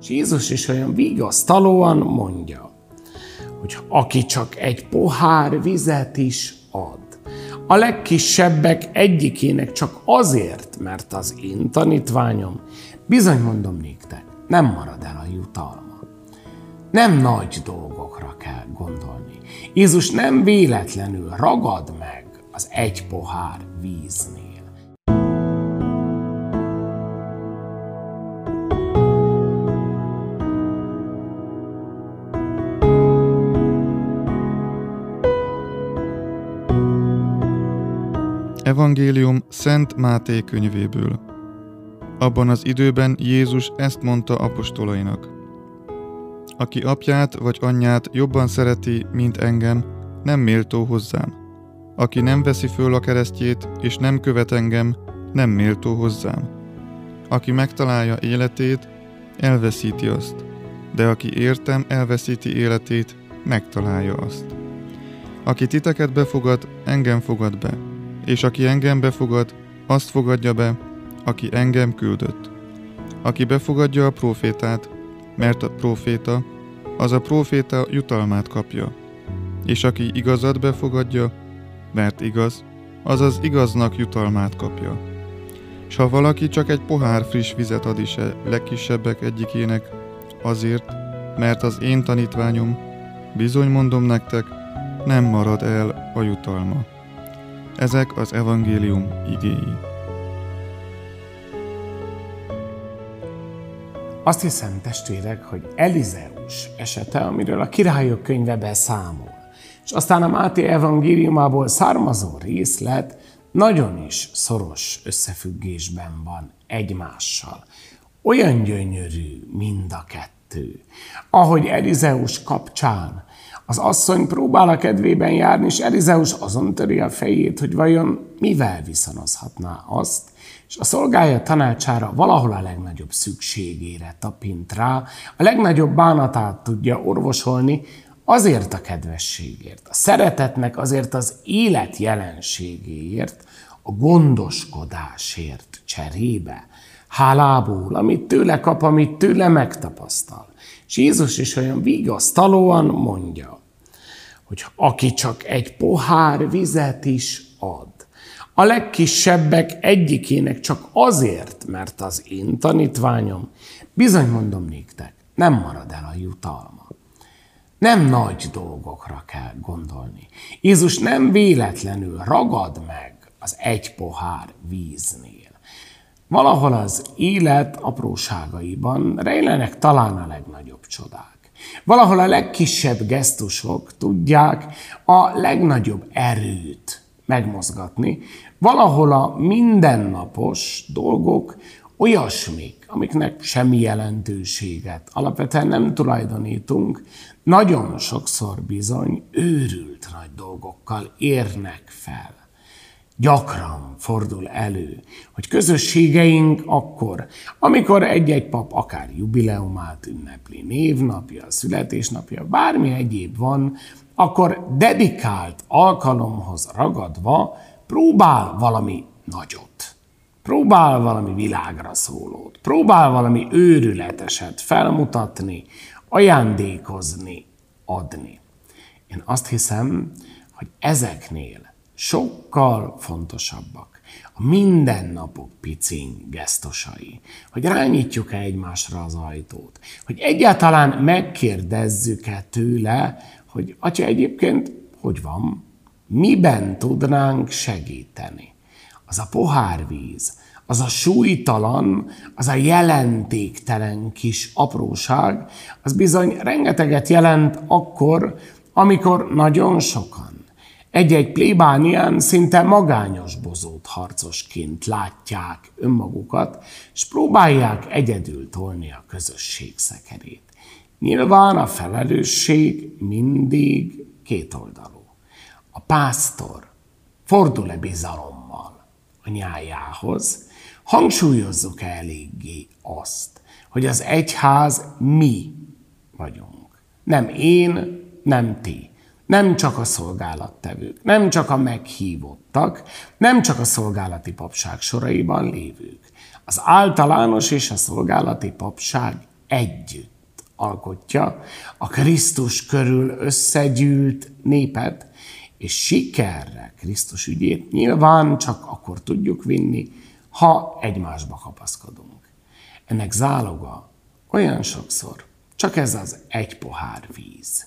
És Jézus is olyan vigasztalóan mondja, hogy aki csak egy pohár vizet is ad, a legkisebbek egyikének csak azért, mert az én tanítványom, bizony mondom néktek, nem marad el a jutalma. Nem nagy dolgokra kell gondolni. Jézus nem véletlenül ragad meg az egy pohár víznél. Evangélium Szent Máté könyvéből. Abban az időben Jézus ezt mondta apostolainak. Aki apját vagy anyját jobban szereti, mint engem, nem méltó hozzám. Aki nem veszi föl a keresztjét, és nem követ engem, nem méltó hozzám. Aki megtalálja életét, elveszíti azt, de aki értem, elveszíti életét, megtalálja azt. Aki titeket befogad, engem fogad be és aki engem befogad, azt fogadja be, aki engem küldött. Aki befogadja a profétát, mert a proféta, az a proféta jutalmát kapja. És aki igazat befogadja, mert igaz, az az igaznak jutalmát kapja. S ha valaki csak egy pohár friss vizet ad is a legkisebbek egyikének, azért, mert az én tanítványom, bizony mondom nektek, nem marad el a jutalma. Ezek az evangélium igéi. Azt hiszem, testvérek, hogy Elizeus esete, amiről a királyok könyve beszámol, és aztán a Máté evangéliumából származó részlet nagyon is szoros összefüggésben van egymással. Olyan gyönyörű mind a kettő. Ahogy Elizeus kapcsán. Az asszony próbál a kedvében járni, és Elizeus azon töri a fejét, hogy vajon mivel viszonozhatná azt, és a szolgája tanácsára valahol a legnagyobb szükségére tapint rá, a legnagyobb bánatát tudja orvosolni, azért a kedvességért, a szeretetnek azért az élet jelenségéért, a gondoskodásért cserébe, hálából, amit tőle kap, amit tőle megtapasztal. És Jézus is olyan vigasztalóan mondja, hogy aki csak egy pohár vizet is ad, a legkisebbek egyikének csak azért, mert az én tanítványom, bizony mondom néktek, nem marad el a jutalma. Nem nagy dolgokra kell gondolni. Jézus nem véletlenül ragad meg az egy pohár víznél. Valahol az élet apróságaiban rejlenek talán a legnagyobb csodák. Valahol a legkisebb gesztusok tudják a legnagyobb erőt megmozgatni. Valahol a mindennapos dolgok olyasmik, amiknek semmi jelentőséget alapvetően nem tulajdonítunk, nagyon sokszor bizony őrült nagy dolgokkal érnek fel gyakran fordul elő, hogy közösségeink akkor, amikor egy-egy pap akár jubileumát ünnepli, névnapja, születésnapja, bármi egyéb van, akkor dedikált alkalomhoz ragadva próbál valami nagyot. Próbál valami világra szólót, próbál valami őrületeset felmutatni, ajándékozni, adni. Én azt hiszem, hogy ezeknél sokkal fontosabbak a mindennapok picin gesztusai, hogy rányítjuk-e egymásra az ajtót, hogy egyáltalán megkérdezzük-e tőle, hogy atya egyébként hogy van, miben tudnánk segíteni. Az a pohárvíz, az a súlytalan, az a jelentéktelen kis apróság, az bizony rengeteget jelent akkor, amikor nagyon sokan egy-egy plébánián szinte magányos bozót harcosként látják önmagukat, és próbálják egyedül tolni a közösség szekerét. Nyilván a felelősség mindig kétoldalú. A pásztor fordul-e bizalommal a nyájához, hangsúlyozzuk -e eléggé azt, hogy az egyház mi vagyunk. Nem én, nem ti nem csak a szolgálattevők, nem csak a meghívottak, nem csak a szolgálati papság soraiban lévők. Az általános és a szolgálati papság együtt alkotja a Krisztus körül összegyűlt népet, és sikerre Krisztus ügyét nyilván csak akkor tudjuk vinni, ha egymásba kapaszkodunk. Ennek záloga olyan sokszor csak ez az egy pohár víz.